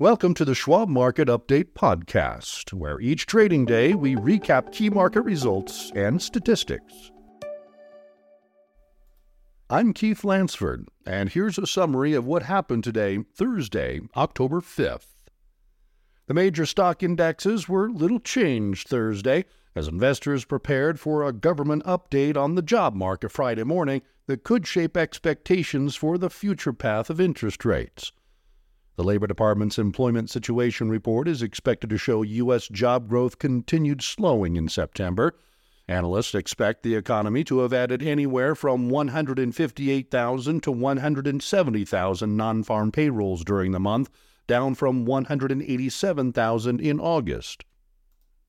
Welcome to the Schwab Market Update Podcast, where each trading day we recap key market results and statistics. I'm Keith Lansford, and here's a summary of what happened today, Thursday, October 5th. The major stock indexes were little changed Thursday as investors prepared for a government update on the job market Friday morning that could shape expectations for the future path of interest rates. The Labor Department's Employment Situation Report is expected to show U.S. job growth continued slowing in September. Analysts expect the economy to have added anywhere from 158,000 to 170,000 non farm payrolls during the month, down from 187,000 in August.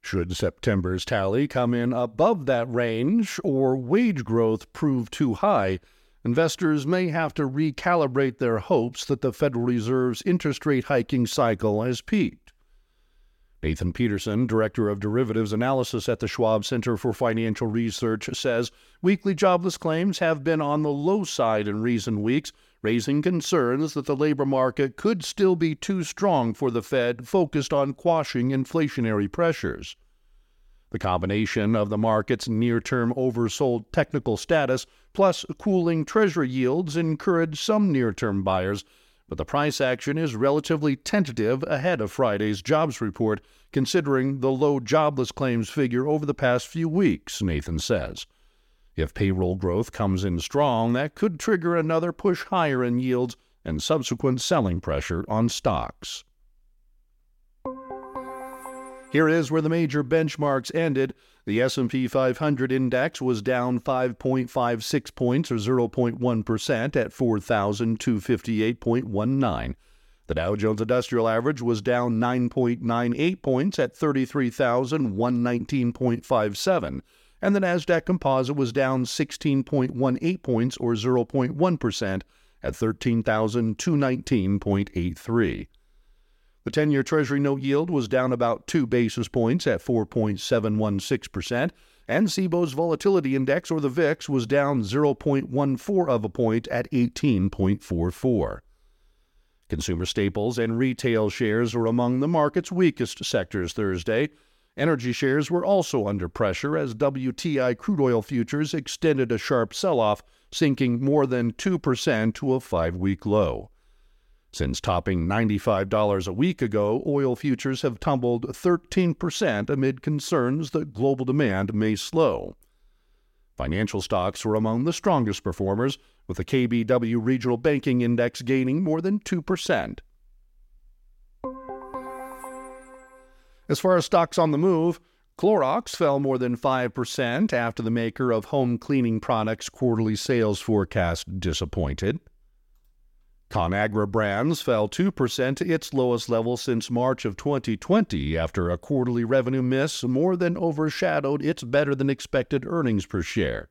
Should September's tally come in above that range or wage growth prove too high, investors may have to recalibrate their hopes that the Federal Reserve's interest rate hiking cycle has peaked. Nathan Peterson, Director of Derivatives Analysis at the Schwab Center for Financial Research, says weekly jobless claims have been on the low side in recent weeks, raising concerns that the labor market could still be too strong for the Fed focused on quashing inflationary pressures. The combination of the market's near term oversold technical status plus cooling Treasury yields encouraged some near term buyers, but the price action is relatively tentative ahead of Friday's jobs report, considering the low jobless claims figure over the past few weeks, Nathan says. If payroll growth comes in strong, that could trigger another push higher in yields and subsequent selling pressure on stocks. Here is where the major benchmarks ended. The S&P 500 index was down 5.56 points or 0.1% at 4258.19. The Dow Jones Industrial Average was down 9.98 points at 33,119.57, and the Nasdaq Composite was down 16.18 points or 0.1% at 13,219.83. The 10 year Treasury note yield was down about two basis points at 4.716%, and CBOE's volatility index, or the VIX, was down 0.14 of a point at 18.44. Consumer staples and retail shares were among the market's weakest sectors Thursday. Energy shares were also under pressure as WTI crude oil futures extended a sharp sell off, sinking more than 2% to a five week low. Since topping $95 a week ago, oil futures have tumbled 13% amid concerns that global demand may slow. Financial stocks were among the strongest performers, with the KBW Regional Banking Index gaining more than 2%. As far as stocks on the move, Clorox fell more than 5% after the maker of home cleaning products' quarterly sales forecast disappointed. ConAgra Brands fell 2% to its lowest level since March of 2020 after a quarterly revenue miss more than overshadowed its better than expected earnings per share.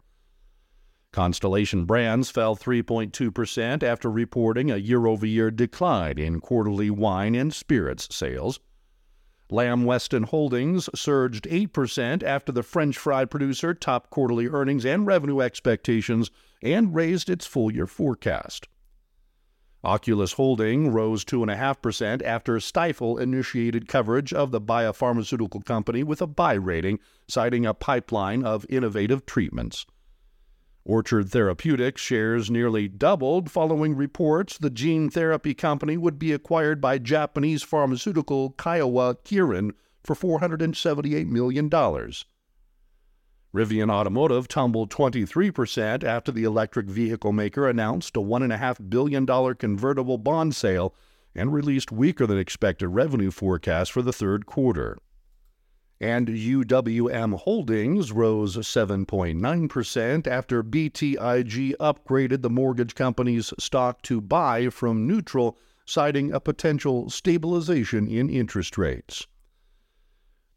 Constellation Brands fell 3.2% after reporting a year over year decline in quarterly wine and spirits sales. Lamb Weston Holdings surged 8% after the French fry producer topped quarterly earnings and revenue expectations and raised its full year forecast. Oculis Holding rose 2.5% after Stifel initiated coverage of the biopharmaceutical company with a buy rating, citing a pipeline of innovative treatments. Orchard Therapeutics shares nearly doubled following reports the gene therapy company would be acquired by Japanese pharmaceutical Kyowa Kirin for $478 million. Rivian Automotive tumbled 23% after the electric vehicle maker announced a $1.5 billion convertible bond sale and released weaker than expected revenue forecasts for the third quarter. And UWM Holdings rose 7.9% after BTIG upgraded the mortgage company's stock to buy from neutral, citing a potential stabilization in interest rates.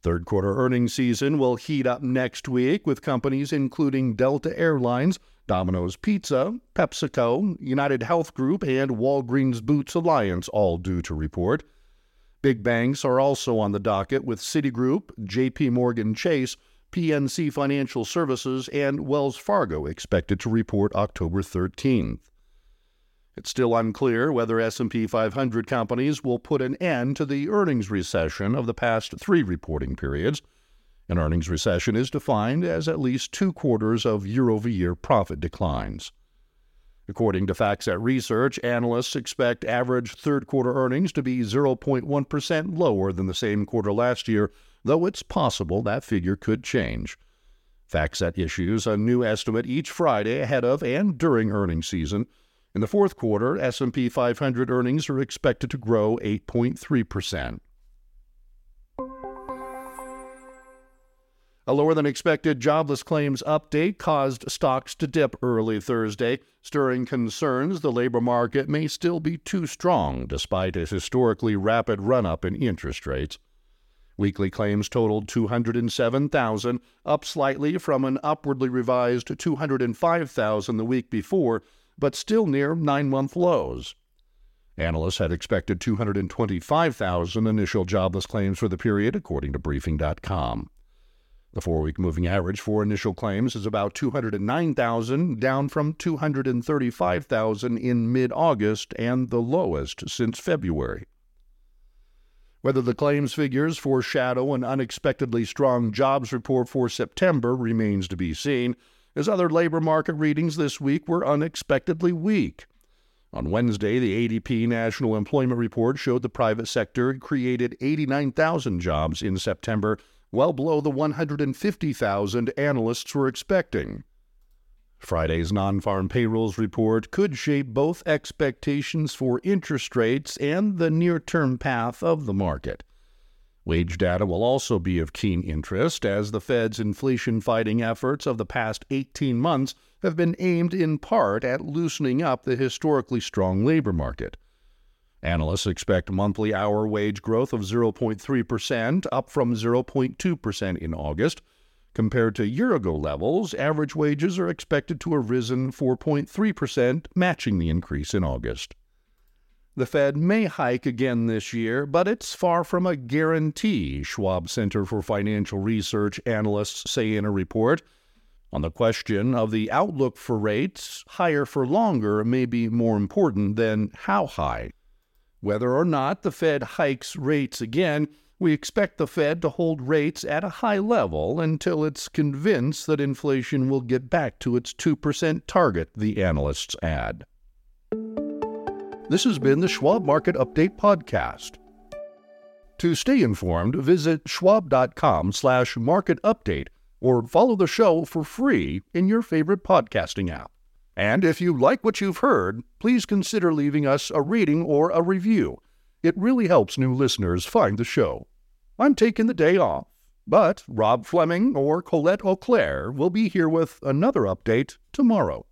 Third quarter earnings season will heat up next week with companies including Delta Airlines, Domino's Pizza, PepsiCo, United Health Group, and Walgreens Boots Alliance all due to report. Big banks are also on the docket with Citigroup, JP Morgan Chase, PNC Financial Services, and Wells Fargo expected to report October 13th. It's still unclear whether S&P 500 companies will put an end to the earnings recession of the past 3 reporting periods. An earnings recession is defined as at least 2 quarters of year-over-year profit declines. According to FactSet Research, analysts expect average third quarter earnings to be 0.1% lower than the same quarter last year, though it's possible that figure could change. FactSet issues a new estimate each Friday ahead of and during earnings season. In the fourth quarter, S&P 500 earnings are expected to grow 8.3%. A lower than expected jobless claims update caused stocks to dip early Thursday, stirring concerns the labor market may still be too strong despite a historically rapid run up in interest rates. Weekly claims totaled 207,000, up slightly from an upwardly revised 205,000 the week before, but still near nine month lows. Analysts had expected 225,000 initial jobless claims for the period, according to Briefing.com. The four week moving average for initial claims is about 209,000, down from 235,000 in mid August and the lowest since February. Whether the claims figures foreshadow an unexpectedly strong jobs report for September remains to be seen, as other labor market readings this week were unexpectedly weak. On Wednesday, the ADP National Employment Report showed the private sector created 89,000 jobs in September, well below the 150,000 analysts were expecting. Friday's non farm payrolls report could shape both expectations for interest rates and the near term path of the market. Wage data will also be of keen interest as the Fed's inflation fighting efforts of the past 18 months have been aimed in part at loosening up the historically strong labor market. Analysts expect monthly hour wage growth of 0.3%, up from 0.2% in August Compared to year ago levels, average wages are expected to have risen 4.3%, matching the increase in August. The Fed may hike again this year, but it's far from a guarantee, Schwab Center for Financial Research analysts say in a report. On the question of the outlook for rates, higher for longer may be more important than how high. Whether or not the Fed hikes rates again we expect the Fed to hold rates at a high level until it's convinced that inflation will get back to its 2% target, the analysts add. This has been the Schwab Market Update podcast. To stay informed, visit schwab.com/market update or follow the show for free in your favorite podcasting app. And if you like what you've heard, please consider leaving us a rating or a review. It really helps new listeners find the show. I'm taking the day off, but Rob Fleming or Colette Auclair will be here with another update tomorrow.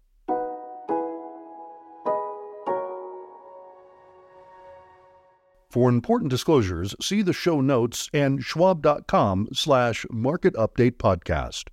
For important disclosures, see the show notes and schwab.com slash market update podcast.